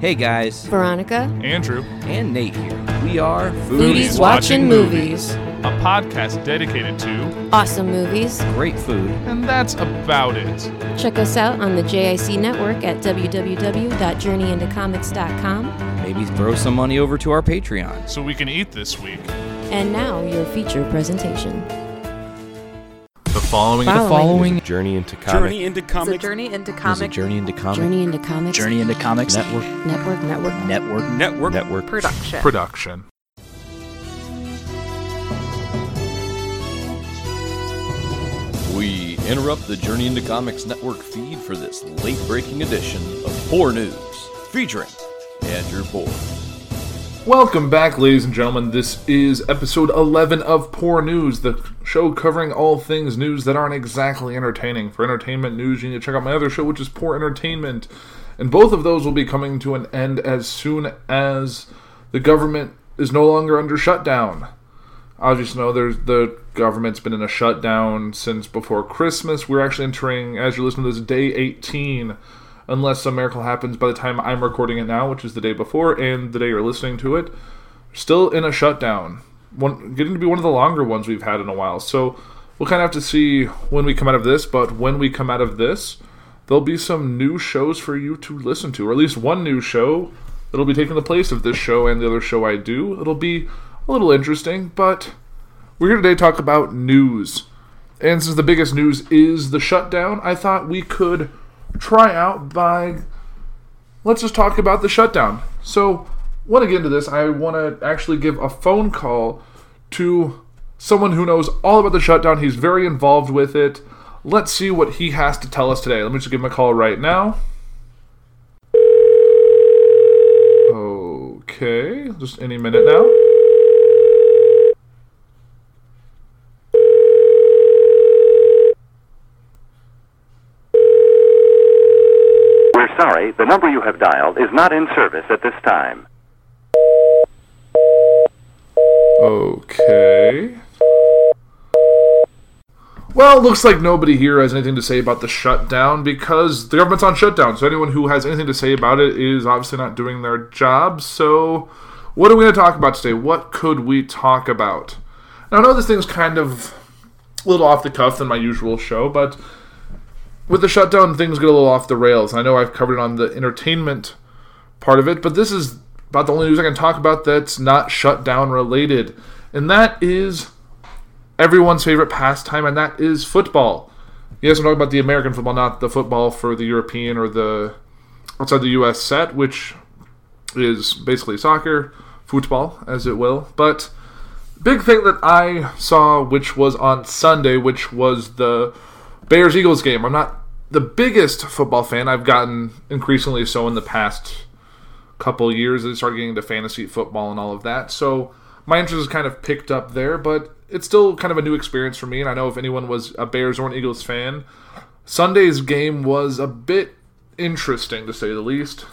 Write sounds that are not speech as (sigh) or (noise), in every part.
Hey guys, Veronica. Andrew, and Nate here. We are Foodies watching movies. a podcast dedicated to, Awesome movies. Great food. and that's about it. Check us out on the JIC network at www.journeyintocomics.com. Maybe throw some money over to our Patreon. So we can eat this week. And now your feature presentation. The following Following. Following Journey into comics. Journey into It's a comics journey into is a comic journey into comic Journey into Comics. Journey into comics network Network, network. network. network. Network. production. production. We interrupt the Journey into Comics Network feed for this late breaking edition of Poor News, featuring Andrew Poor. Welcome back, ladies and gentlemen. This is episode 11 of Poor News, the show covering all things news that aren't exactly entertaining. For entertainment news, you need to check out my other show, which is Poor Entertainment. And both of those will be coming to an end as soon as the government is no longer under shutdown. You just know, there's the government's been in a shutdown since before Christmas. We're actually entering, as you're listening to this, day 18, unless some miracle happens by the time I'm recording it now, which is the day before, and the day you're listening to it. Still in a shutdown. One getting to be one of the longer ones we've had in a while. So we'll kind of have to see when we come out of this, but when we come out of this, there'll be some new shows for you to listen to, or at least one new show that'll be taking the place of this show and the other show I do. It'll be a little interesting, but we're here today to talk about news. And since the biggest news is the shutdown, I thought we could try out by let's just talk about the shutdown. So, want to get into this, I want to actually give a phone call to someone who knows all about the shutdown. He's very involved with it. Let's see what he has to tell us today. Let me just give him a call right now. Okay, just any minute now. Sorry, the number you have dialed is not in service at this time. Okay. Well, looks like nobody here has anything to say about the shutdown because the government's on shutdown. So anyone who has anything to say about it is obviously not doing their job. So, what are we going to talk about today? What could we talk about? Now, I know this thing's kind of a little off the cuff than my usual show, but with the shutdown, things get a little off the rails. I know I've covered it on the entertainment part of it, but this is about the only news I can talk about that's not shutdown related, and that is everyone's favorite pastime, and that is football. Yes, I'm talking about the American football, not the football for the European or the outside the U.S. set, which is basically soccer, football, as it will. But big thing that I saw, which was on Sunday, which was the Bears Eagles game. I'm not the biggest football fan. I've gotten increasingly so in the past couple years. I started getting into fantasy football and all of that. So my interest has kind of picked up there, but it's still kind of a new experience for me. And I know if anyone was a Bears or an Eagles fan, Sunday's game was a bit interesting to say the least.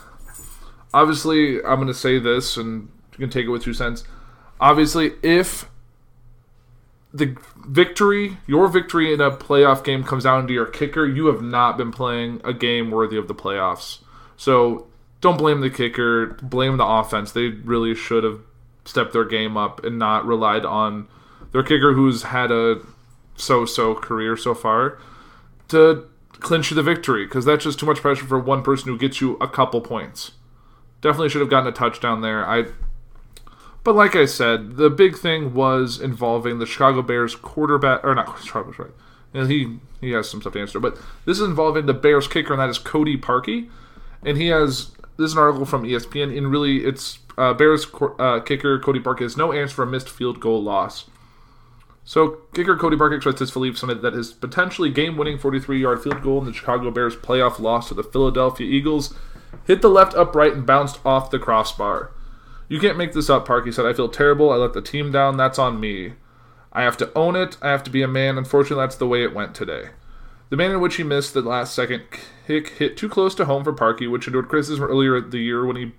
Obviously, I'm going to say this, and you can take it with two cents. Obviously, if the victory, your victory in a playoff game comes down to your kicker, you have not been playing a game worthy of the playoffs. So don't blame the kicker, blame the offense. They really should have stepped their game up and not relied on their kicker, who's had a so-so career so far, to clinch the victory. Because that's just too much pressure for one person who gets you a couple points. Definitely should have gotten a touchdown there. I but like I said, the big thing was involving the Chicago Bears quarterback, or not Chicago, right? And he he has some stuff to answer, but this is involving the Bears kicker, and that is Cody Parkey, and he has this is an article from ESPN. And really, it's uh, Bears uh, kicker Cody Parkey has no answer for a missed field goal loss. So kicker Cody Parkey expressed his belief Sunday that his potentially game-winning 43-yard field goal in the Chicago Bears playoff loss to the Philadelphia Eagles hit the left upright and bounced off the crossbar. You can't make this up, Parkey said. I feel terrible. I let the team down. That's on me. I have to own it. I have to be a man. Unfortunately, that's the way it went today. The manner in which he missed the last second kick hit too close to home for Parkey, which endured criticism earlier the year when he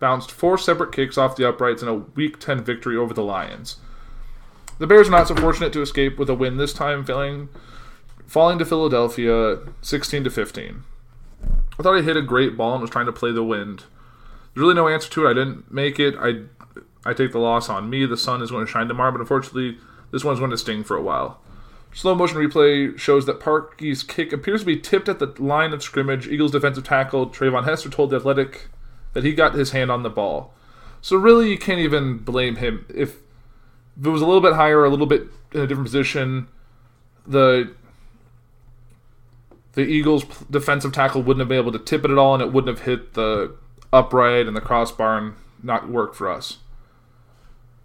bounced four separate kicks off the uprights in a Week 10 victory over the Lions. The Bears were not so fortunate to escape with a win this time, failing, falling to Philadelphia 16 to 15. I thought he hit a great ball and was trying to play the wind. Really no answer to it. I didn't make it. I I take the loss on me. The sun is going to shine tomorrow, but unfortunately, this one's going to sting for a while. Slow motion replay shows that Parkey's kick appears to be tipped at the line of scrimmage. Eagles defensive tackle Treyvon Hester told the Athletic that he got his hand on the ball. So really, you can't even blame him if if it was a little bit higher, a little bit in a different position. The the Eagles' defensive tackle wouldn't have been able to tip it at all, and it wouldn't have hit the upright and the crossbar and not work for us.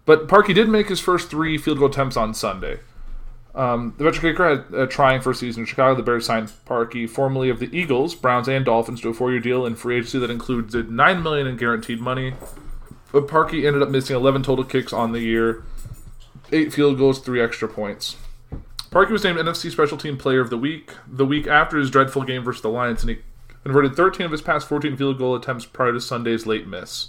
But Parkey did make his first three field goal attempts on Sunday. Um, the veteran kicker had a trying first season in Chicago. The Bears signed Parkey, formerly of the Eagles, Browns, and Dolphins, to a four-year deal in free agency that included nine million in guaranteed money. But Parkey ended up missing 11 total kicks on the year, eight field goals, three extra points. Parkey was named NFC Special Team Player of the Week the week after his dreadful game versus the Lions, and he converted 13 of his past 14 field goal attempts prior to Sunday's late miss.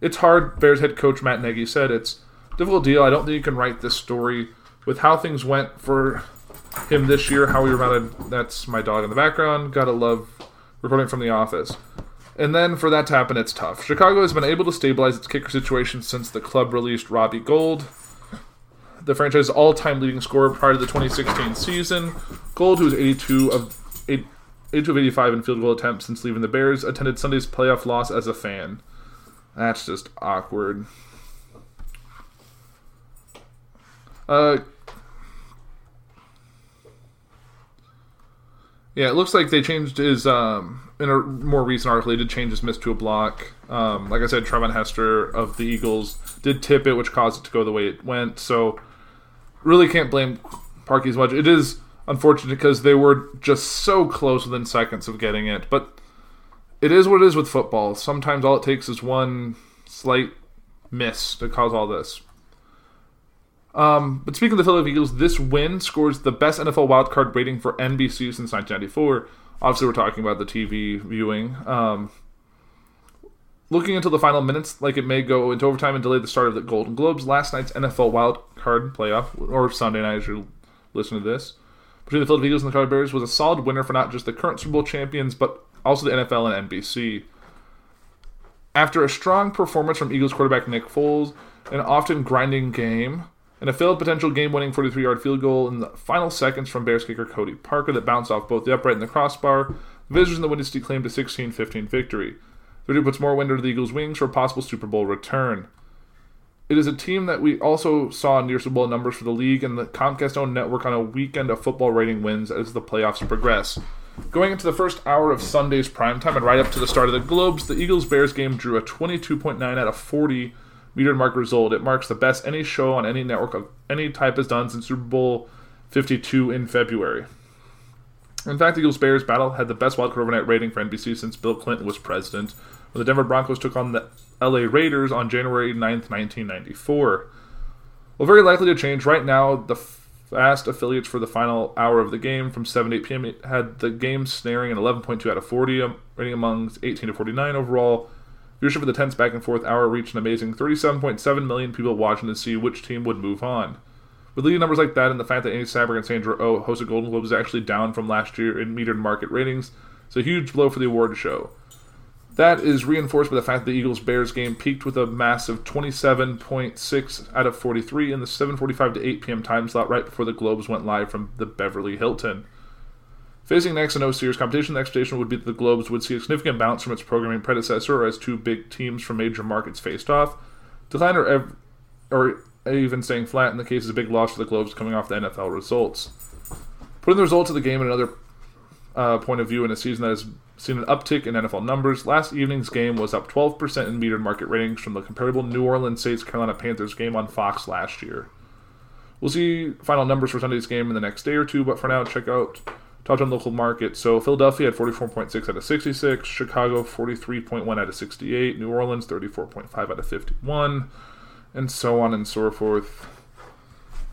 It's hard, Bears head coach Matt Nagy said. It's difficult deal. I don't think you can write this story with how things went for him this year, how he rebounded. That's my dog in the background. Gotta love recording from the office. And then for that to happen, it's tough. Chicago has been able to stabilize its kicker situation since the club released Robbie Gould, the franchise's all-time leading scorer prior to the 2016 season. Gould, who was 82 of 8, 82 of 85 in field goal attempts since leaving the Bears, attended Sunday's playoff loss as a fan. That's just awkward. Uh, yeah, it looks like they changed his. Um, in a more recent article, they did change his miss to a block. Um, like I said, Treyvon Hester of the Eagles did tip it, which caused it to go the way it went. So, really can't blame Parkey as much. It is unfortunate because they were just so close within seconds of getting it, but it is what it is with football. Sometimes all it takes is one slight miss to cause all this. Um, but speaking of the Philadelphia Eagles, this win scores the best NFL wildcard rating for NBC since 1994. Obviously, we're talking about the TV viewing. Um, looking into the final minutes, like it may go into overtime and delay the start of the Golden Globes, last night's NFL wildcard playoff, or Sunday night as you listen to this, between the Philadelphia Eagles and the Chicago Bears was a solid winner for not just the current Super Bowl champions, but also the NFL and NBC. After a strong performance from Eagles quarterback Nick Foles, an often grinding game, and a failed potential game winning 43 yard field goal in the final seconds from Bears kicker Cody Parker that bounced off both the upright and the crossbar, the visitors in the Windy claimed a 16 15 victory. The victory puts more wind under the Eagles' wings for a possible Super Bowl return. It is a team that we also saw near Super Bowl numbers for the league and the Comcast owned network on a weekend of football rating wins as the playoffs progress. Going into the first hour of Sunday's primetime and right up to the start of the Globes, the Eagles Bears game drew a 22.9 out of 40 metered mark result. It marks the best any show on any network of any type has done since Super Bowl 52 in February. In fact, the Eagles Bears battle had the best wildcard overnight rating for NBC since Bill Clinton was president, when the Denver Broncos took on the LA Raiders on January 9th, 1994. Well, very likely to change. Right now, the fast affiliates for the final hour of the game from 7 to 8 p.m. had the game snaring an 11.2 out of 40, um, rating among 18 to 49 overall. Viewership of the tense back and forth hour reached an amazing 37.7 million people watching to see which team would move on. With leading numbers like that and the fact that Andy Samberg and Sandra Oh hosted Golden Globes is actually down from last year in metered market ratings, it's a huge blow for the award show. That is reinforced by the fact that the Eagles Bears game peaked with a massive 27.6 out of 43 in the 7:45 to 8 p.m. time slot right before the Globes went live from the Beverly Hilton. Facing next in no serious competition, the expectation would be that the Globes would see a significant bounce from its programming predecessor as two big teams from major markets faced off. Decline or, ev- or even staying flat in the case is a big loss for the Globes coming off the NFL results. Putting the results of the game in another uh, point of view in a season that has seen an uptick in NFL numbers, last evening's game was up 12% in metered market ratings from the comparable New Orleans Saints Carolina Panthers game on Fox last year. We'll see final numbers for Sunday's game in the next day or two, but for now, check out top 10 local market. So Philadelphia had 44.6 out of 66, Chicago 43.1 out of 68, New Orleans 34.5 out of 51, and so on and so forth.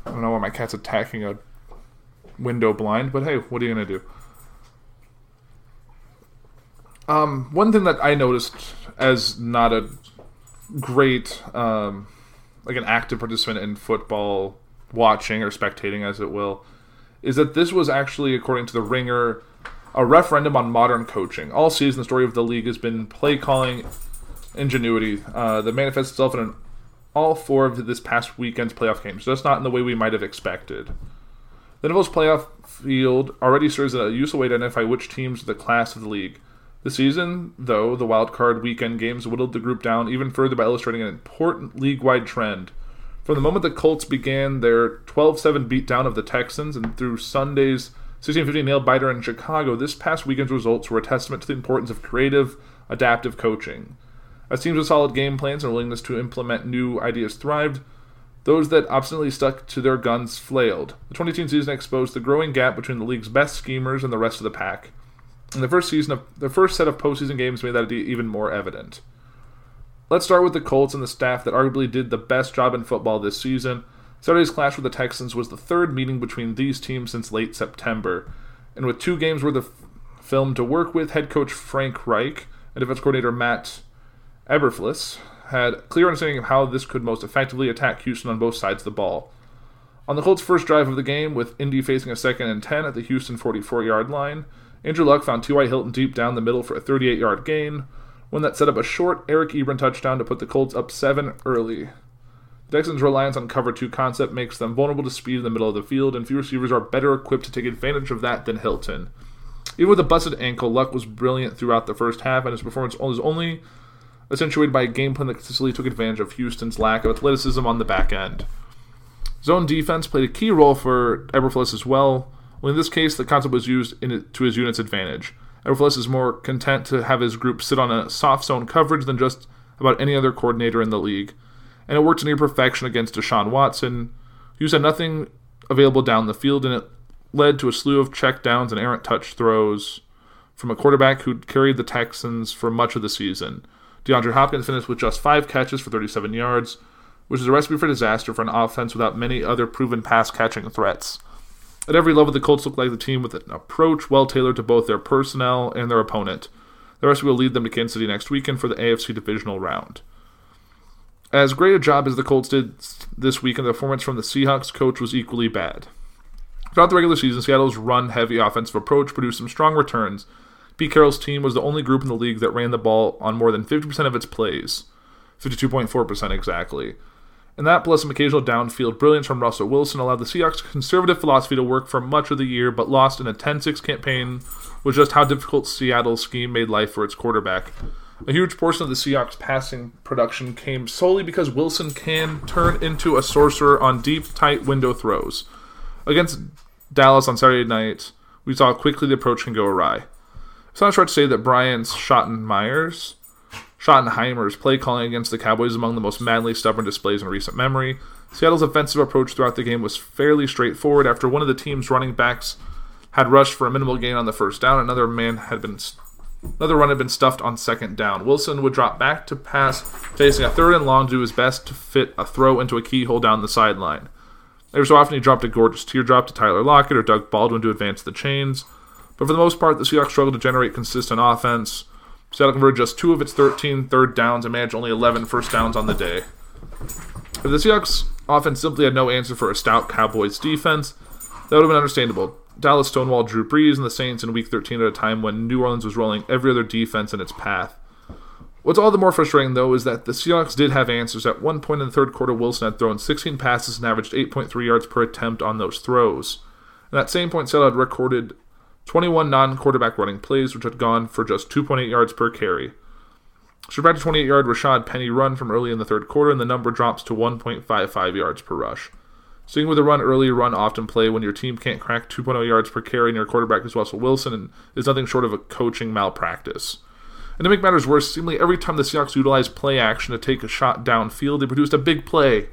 I don't know why my cat's attacking a window blind, but hey, what are you gonna do? Um, one thing that I noticed as not a great, um, like an active participant in football watching or spectating, as it will, is that this was actually, according to the Ringer, a referendum on modern coaching. All season, the story of the league has been play calling ingenuity uh, that manifests itself in an, all four of this past weekend's playoff games, just not in the way we might have expected. The Devils' playoff field already serves as a useful way to identify which teams are the class of the league. This season, though, the wild card weekend games whittled the group down even further by illustrating an important league wide trend. From the moment the Colts began their 12 7 beatdown of the Texans and through Sunday's 16 15 nail biter in Chicago, this past weekend's results were a testament to the importance of creative, adaptive coaching. As teams with solid game plans and willingness to implement new ideas thrived, those that obstinately stuck to their guns flailed. The 2018 season exposed the growing gap between the league's best schemers and the rest of the pack. And the first season of the first set of postseason games made that even more evident. Let's start with the Colts and the staff that arguably did the best job in football this season. Saturday's clash with the Texans was the third meeting between these teams since late September. And with two games worth of film to work with, head coach Frank Reich and defense coordinator Matt Eberflus had clear understanding of how this could most effectively attack Houston on both sides of the ball. On the Colts' first drive of the game, with Indy facing a second and 10 at the Houston 44 yard line, Andrew Luck found T.Y. Hilton deep down the middle for a 38 yard gain, one that set up a short Eric Ebron touchdown to put the Colts up 7 early. The Texans' reliance on cover 2 concept makes them vulnerable to speed in the middle of the field, and few receivers are better equipped to take advantage of that than Hilton. Even with a busted ankle, Luck was brilliant throughout the first half, and his performance was only accentuated by a game plan that consistently took advantage of Houston's lack of athleticism on the back end. Zone defense played a key role for Eberflus as well. Well, in this case, the concept was used it, to his unit's advantage. Eberflus is more content to have his group sit on a soft zone coverage than just about any other coordinator in the league. And it worked near perfection against Deshaun Watson, who had nothing available down the field, and it led to a slew of check downs and errant touch throws from a quarterback who carried the Texans for much of the season. DeAndre Hopkins finished with just five catches for 37 yards, which is a recipe for disaster for an offense without many other proven pass catching threats. At every level, the Colts look like the team with an approach well tailored to both their personnel and their opponent. The rest will lead them to Kansas City next weekend for the AFC divisional round. As great a job as the Colts did this weekend, the performance from the Seahawks coach was equally bad. Throughout the regular season, Seattle's run heavy offensive approach produced some strong returns. Pete Carroll's team was the only group in the league that ran the ball on more than 50% of its plays, 52.4% exactly. And that, plus some occasional downfield brilliance from Russell Wilson, allowed the Seahawks' conservative philosophy to work for much of the year, but lost in a 10 6 campaign with just how difficult Seattle's scheme made life for its quarterback. A huge portion of the Seahawks' passing production came solely because Wilson can turn into a sorcerer on deep, tight window throws. Against Dallas on Saturday night, we saw how quickly the approach can go awry. It's not short to say that Brian Schottenmeyer's Schottenheimer's play calling against the Cowboys is among the most madly stubborn displays in recent memory. Seattle's offensive approach throughout the game was fairly straightforward. After one of the team's running backs had rushed for a minimal gain on the first down, another man had been another run had been stuffed on second down. Wilson would drop back to pass, facing a third and long, do his best to fit a throw into a keyhole down the sideline. Every so often he dropped a gorgeous teardrop to Tyler Lockett or Doug Baldwin to advance the chains. But for the most part, the Seahawks struggled to generate consistent offense. Seattle converted just two of its 13 third downs and managed only 11 first downs on the day. If the Seahawks offense simply had no answer for a stout Cowboys defense, that would have been understandable. Dallas Stonewall Drew Brees and the Saints in Week 13 at a time when New Orleans was rolling every other defense in its path. What's all the more frustrating, though, is that the Seahawks did have answers. At one point in the third quarter, Wilson had thrown 16 passes and averaged 8.3 yards per attempt on those throws. At that same point, Seattle had recorded 21 non quarterback running plays, which had gone for just 2.8 yards per carry. Survived a 28 yard Rashad Penny run from early in the third quarter, and the number drops to 1.55 yards per rush. Seeing with a run early, run often play when your team can't crack 2.0 yards per carry and your quarterback is Russell Wilson and is nothing short of a coaching malpractice. And to make matters worse, seemingly every time the Seahawks utilized play action to take a shot downfield, they produced a big play.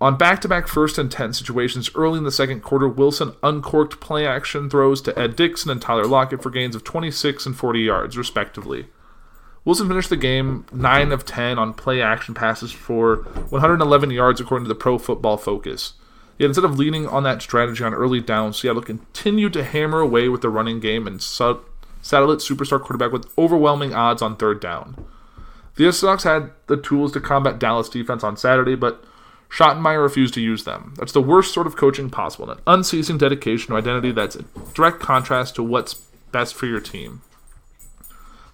On back to back first and 10 situations early in the second quarter, Wilson uncorked play action throws to Ed Dickson and Tyler Lockett for gains of 26 and 40 yards, respectively. Wilson finished the game 9 of 10 on play action passes for 111 yards, according to the Pro Football Focus. Yet instead of leaning on that strategy on early downs, Seattle continued to hammer away with the running game and saddle its superstar quarterback with overwhelming odds on third down. The Seahawks had the tools to combat Dallas defense on Saturday, but Schottenheimer refused to use them. That's the worst sort of coaching possible, an unceasing dedication to identity that's a direct contrast to what's best for your team.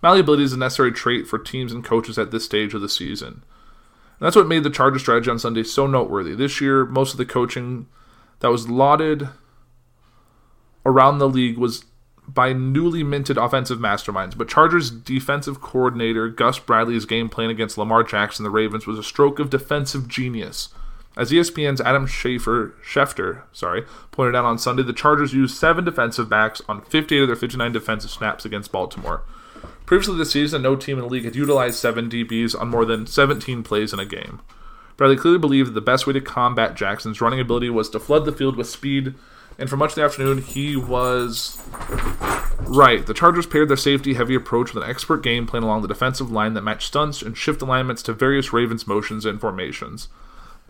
Malleability is a necessary trait for teams and coaches at this stage of the season. And that's what made the Chargers strategy on Sunday so noteworthy. This year, most of the coaching that was lauded around the league was by newly minted offensive masterminds, but Chargers defensive coordinator Gus Bradley's game plan against Lamar Jackson and the Ravens was a stroke of defensive genius. As ESPN's Adam Schaefer, Schefter sorry, pointed out on Sunday, the Chargers used seven defensive backs on 58 of their 59 defensive snaps against Baltimore. Previously this season, no team in the league had utilized seven DBs on more than 17 plays in a game. Bradley clearly believed that the best way to combat Jackson's running ability was to flood the field with speed, and for much of the afternoon, he was right. The Chargers paired their safety heavy approach with an expert game plan along the defensive line that matched stunts and shift alignments to various Ravens motions and formations.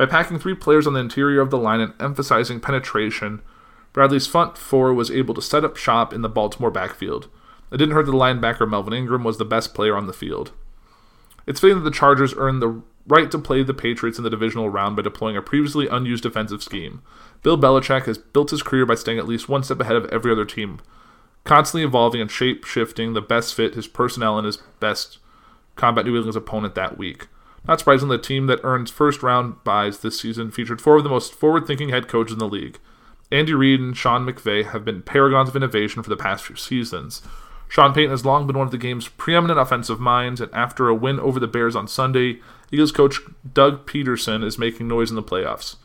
By packing three players on the interior of the line and emphasizing penetration, Bradley's front four was able to set up shop in the Baltimore backfield. It didn't hurt that the linebacker Melvin Ingram was the best player on the field. It's fitting that the Chargers earned the right to play the Patriots in the divisional round by deploying a previously unused defensive scheme. Bill Belichick has built his career by staying at least one step ahead of every other team, constantly evolving and shape shifting the best fit his personnel and his best combat New England's opponent that week. Not surprisingly, the team that earns first round byes this season featured four of the most forward thinking head coaches in the league. Andy Reid and Sean McVay have been paragons of innovation for the past few seasons. Sean Payton has long been one of the game's preeminent offensive minds, and after a win over the Bears on Sunday, Eagles coach Doug Pederson is making noise in the playoffs.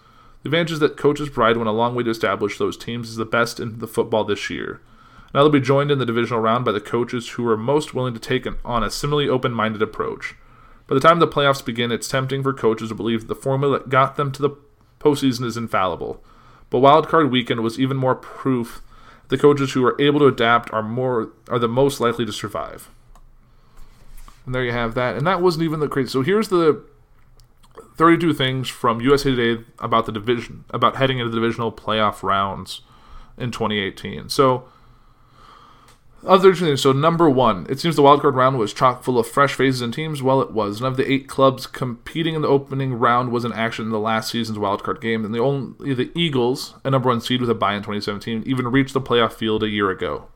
The advantage is that coaches' pride went a long way to establish those teams as the best in the football this year. Now they'll be joined in the divisional round by the coaches who are most willing to take an, on a similarly open minded approach. By the time the playoffs begin, it's tempting for coaches to believe that the formula that got them to the postseason is infallible. But wildcard weekend was even more proof the coaches who are able to adapt are more are the most likely to survive. And there you have that. And that wasn't even the crazy. So here's the 32 things from USA Today about the division, about heading into the divisional playoff rounds in 2018. So other things. So number one, it seems the wildcard round was chock full of fresh faces and teams. Well, it was. None of the eight clubs competing in the opening round was in action in the last season's wildcard game, and the only the Eagles, a number one seed with a bye in 2017, even reached the playoff field a year ago.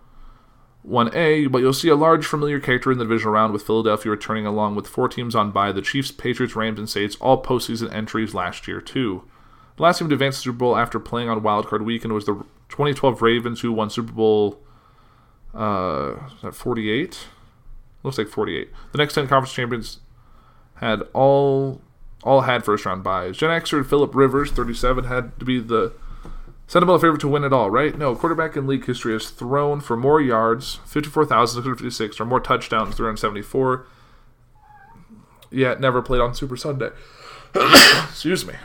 1A, but you'll see a large familiar character in the divisional round with Philadelphia returning along with four teams on bye the Chiefs, Patriots, Rams, and Saints, all postseason entries last year, too. The last team to advance the Super Bowl after playing on Wild wildcard weekend was the 2012 Ravens, who won Super Bowl uh, that 48? Looks like 48. The next 10 conference champions had all all had first round byes. Gen Xer and Philip Rivers, 37, had to be the sentimental favorite to win it all, right? No, quarterback in league history has thrown for more yards, 54,656, or more touchdowns, 374, yet never played on Super Sunday. (coughs) Excuse me.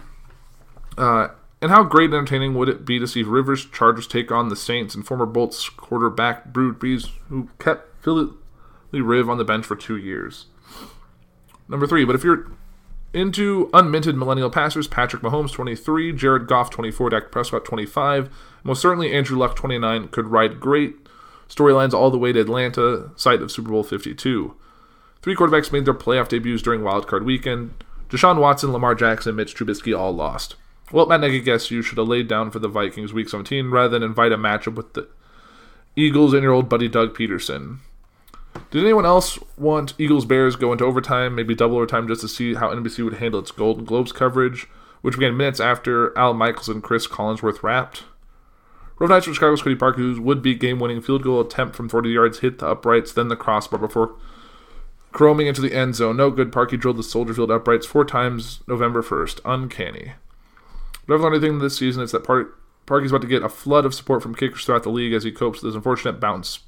Uh, and how great and entertaining would it be to see Rivers Chargers take on the Saints and former Bolts quarterback Drew Brees, who kept Philly Riv on the bench for two years? Number three, but if you're into unminted millennial passers, Patrick Mahomes 23, Jared Goff 24, Dak Prescott 25, most certainly Andrew Luck 29 could ride great storylines all the way to Atlanta, site of Super Bowl 52. Three quarterbacks made their playoff debuts during wildcard weekend. Deshaun Watson, Lamar Jackson, Mitch Trubisky all lost. Well, Matt Nagy guess you should have laid down for the Vikings week 17 rather than invite a matchup with the Eagles and your old buddy Doug Pederson. Did anyone else want Eagles Bears go into overtime, maybe double overtime, just to see how NBC would handle its Golden Globes coverage, which began minutes after Al Michaels and Chris Collinsworth wrapped? Road Knights for Chicago's Cody Park, whose would be game winning field goal attempt from 40 yards, hit the uprights, then the crossbar before chroming into the end zone. No good. Parkey drilled the Soldier Field uprights four times November 1st. Uncanny. If I've learned anything this season, it's that Park, Parkey's about to get a flood of support from kickers throughout the league as he copes with his unfortunate bounce.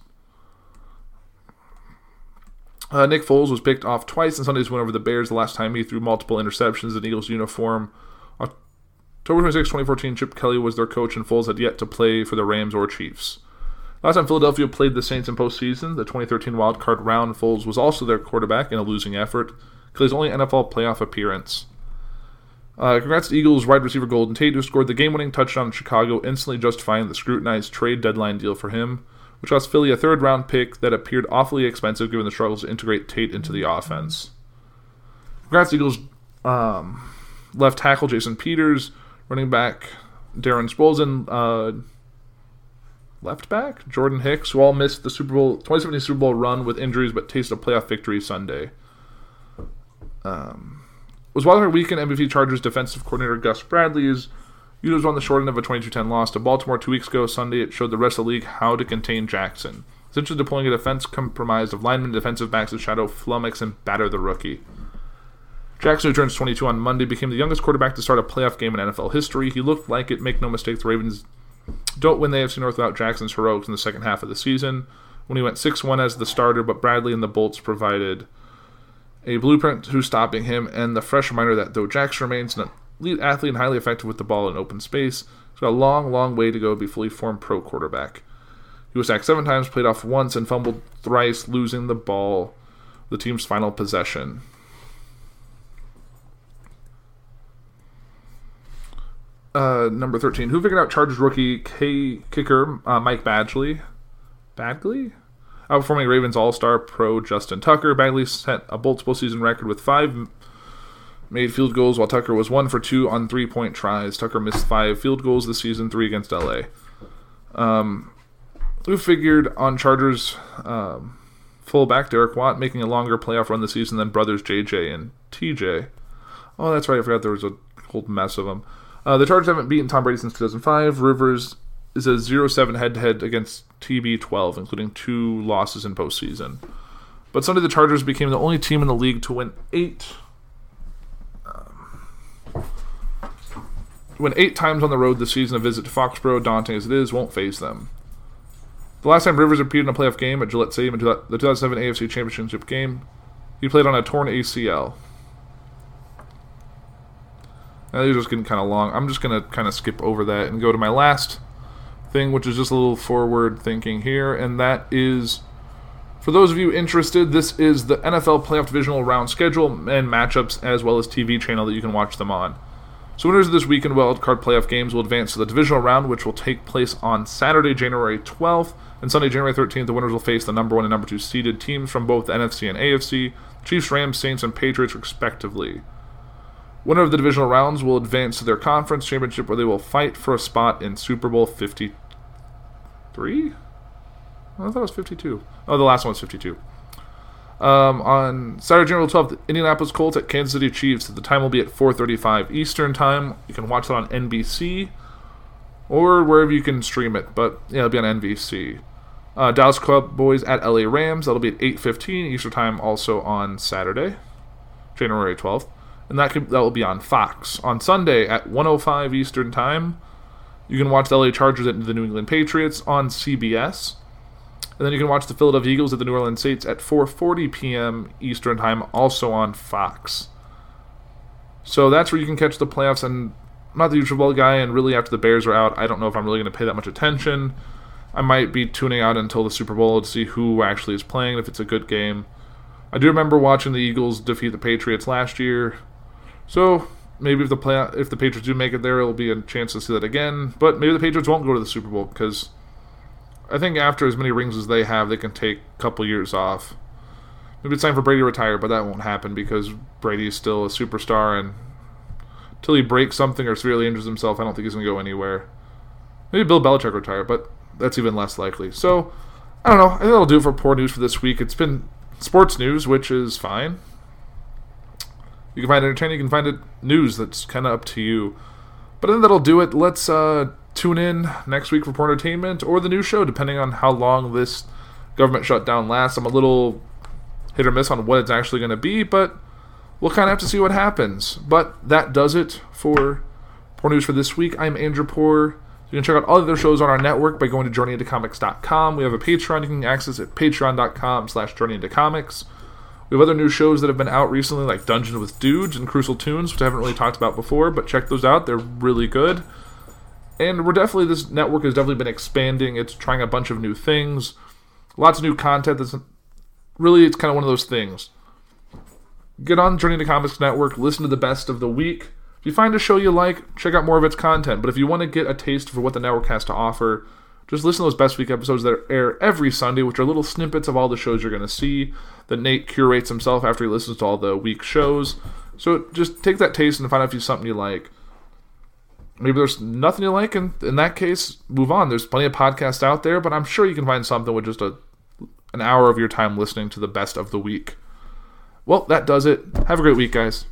Uh, Nick Foles was picked off twice in Sunday's win over the Bears the last time he threw multiple interceptions in Eagles uniform. October 26, 2014, Chip Kelly was their coach, and Foles had yet to play for the Rams or Chiefs. Last time Philadelphia played the Saints in postseason, the 2013 wild card round, Foles was also their quarterback in a losing effort. Kelly's only NFL playoff appearance. Uh, congrats to Eagles wide receiver Golden Tate, who scored the game winning touchdown in Chicago, instantly justifying the scrutinized trade deadline deal for him, which cost Philly a third round pick that appeared awfully expensive given the struggles to integrate Tate into the offense. Congrats to Eagles um, left tackle Jason Peters, running back Darren Sproles, and uh, left back, Jordan Hicks, who all missed the Super Bowl 2017 Super Bowl run with injuries, but tasted a playoff victory Sunday. Um, was Wildcard Weekend MVP Chargers defensive coordinator Gus Bradley is used on the short end of a 22-10 loss to Baltimore two weeks ago. Sunday, it showed the rest of the league how to contain Jackson, essentially deploying a defense comprised of linemen defensive backs to shadow, flummox, and batter the rookie. Jackson, who turns 22 on Monday, became the youngest quarterback to start a playoff game in NFL history. He looked like it. Make no mistake, the Ravens don't win the AFC North without Jackson's heroics in the second half of the season when he went 6 1 as the starter, but Bradley and the Bolts provided a blueprint to stopping him and the fresh reminder that though Jackson remains an elite athlete and highly effective with the ball in open space, he's got a long, long way to go to be fully formed pro quarterback. He was sacked seven times, played off once, and fumbled thrice, losing the ball the team's final possession. Uh, number 13. Who figured out Chargers rookie K kicker uh, Mike Badgley? Badgley? Outperforming Ravens All Star pro Justin Tucker. Bagley set a Bolts postseason record with five made field goals, while Tucker was one for two on three point tries. Tucker missed five field goals this season, three against LA. Um, who figured on Chargers um, fullback Derek Watt making a longer playoff run this season than brothers JJ and TJ? Oh, that's right. I forgot there was a whole mess of them. Uh, the Chargers haven't beaten Tom Brady since 2005. Rivers is a 0 7 head to head against TB12, including two losses in postseason. But Sunday, the Chargers became the only team in the league to win eight. Um, win eight times on the road this season. A visit to Foxborough, daunting as it is, won't faze them. The last time Rivers appeared in a playoff game at Gillette Stadium in the 2007 AFC Championship game, he played on a torn ACL. Now these are just getting kind of long. I'm just going to kind of skip over that and go to my last thing, which is just a little forward thinking here, and that is for those of you interested, this is the NFL playoff divisional round schedule and matchups, as well as TV channel that you can watch them on. So, winners of this weekend wildcard playoff games will advance to the divisional round, which will take place on Saturday, January 12th, and Sunday, January 13th. The winners will face the number one and number two seeded teams from both the NFC and AFC Chiefs, Rams, Saints, and Patriots, respectively. Winner of the divisional rounds will advance to their conference championship where they will fight for a spot in Super Bowl 53? I thought it was 52. Oh, the last one was 52. Um, on Saturday, January 12th, Indianapolis Colts at Kansas City Chiefs. The time will be at 4:35 Eastern Time. You can watch it on NBC or wherever you can stream it, but yeah, it'll be on NBC. Uh, Dallas Cowboys at LA Rams. That'll be at 8:15 Eastern Time, also on Saturday, January 12th and that could, that will be on Fox on Sunday at 1:05 Eastern Time. You can watch the LA Chargers at the New England Patriots on CBS. And then you can watch the Philadelphia Eagles at the New Orleans Saints at 4:40 p.m. Eastern Time also on Fox. So that's where you can catch the playoffs and I'm not the usual Bowl guy and really after the Bears are out, I don't know if I'm really going to pay that much attention. I might be tuning out until the Super Bowl to see who actually is playing if it's a good game. I do remember watching the Eagles defeat the Patriots last year. So maybe if the play if the Patriots do make it there, it'll be a chance to see that again. But maybe the Patriots won't go to the Super Bowl because I think after as many rings as they have, they can take a couple years off. Maybe it's time for Brady to retire, but that won't happen because Brady is still a superstar, and until he breaks something or severely injures himself, I don't think he's gonna go anywhere. Maybe Bill Belichick retire, but that's even less likely. So I don't know. I think that'll do it for poor news for this week. It's been sports news, which is fine. You can find it entertaining. You can find it news. That's kind of up to you. But I think that'll do it. Let's uh, tune in next week for Poor Entertainment or the new show, depending on how long this government shutdown lasts. I'm a little hit or miss on what it's actually going to be, but we'll kind of have to see what happens. But that does it for Poor News for this week. I'm Andrew Poor. You can check out all other shows on our network by going to journeyintocomics.com. We have a Patreon you can access at patreon.com slash journeyintocomics. We have other new shows that have been out recently, like Dungeon with Dudes and Crucial Tunes, which I haven't really talked about before, but check those out. They're really good. And we're definitely, this network has definitely been expanding. It's trying a bunch of new things, lots of new content. That's really, it's kind of one of those things. Get on Journey to Comics Network, listen to the best of the week. If you find a show you like, check out more of its content. But if you want to get a taste for what the network has to offer, just listen to those best week episodes that air every Sunday, which are little snippets of all the shows you're going to see that Nate curates himself after he listens to all the week shows. So just take that taste and find out if it's something you like. maybe there's nothing you like, and in that case, move on. There's plenty of podcasts out there, but I'm sure you can find something with just a an hour of your time listening to the best of the week. Well, that does it. Have a great week, guys.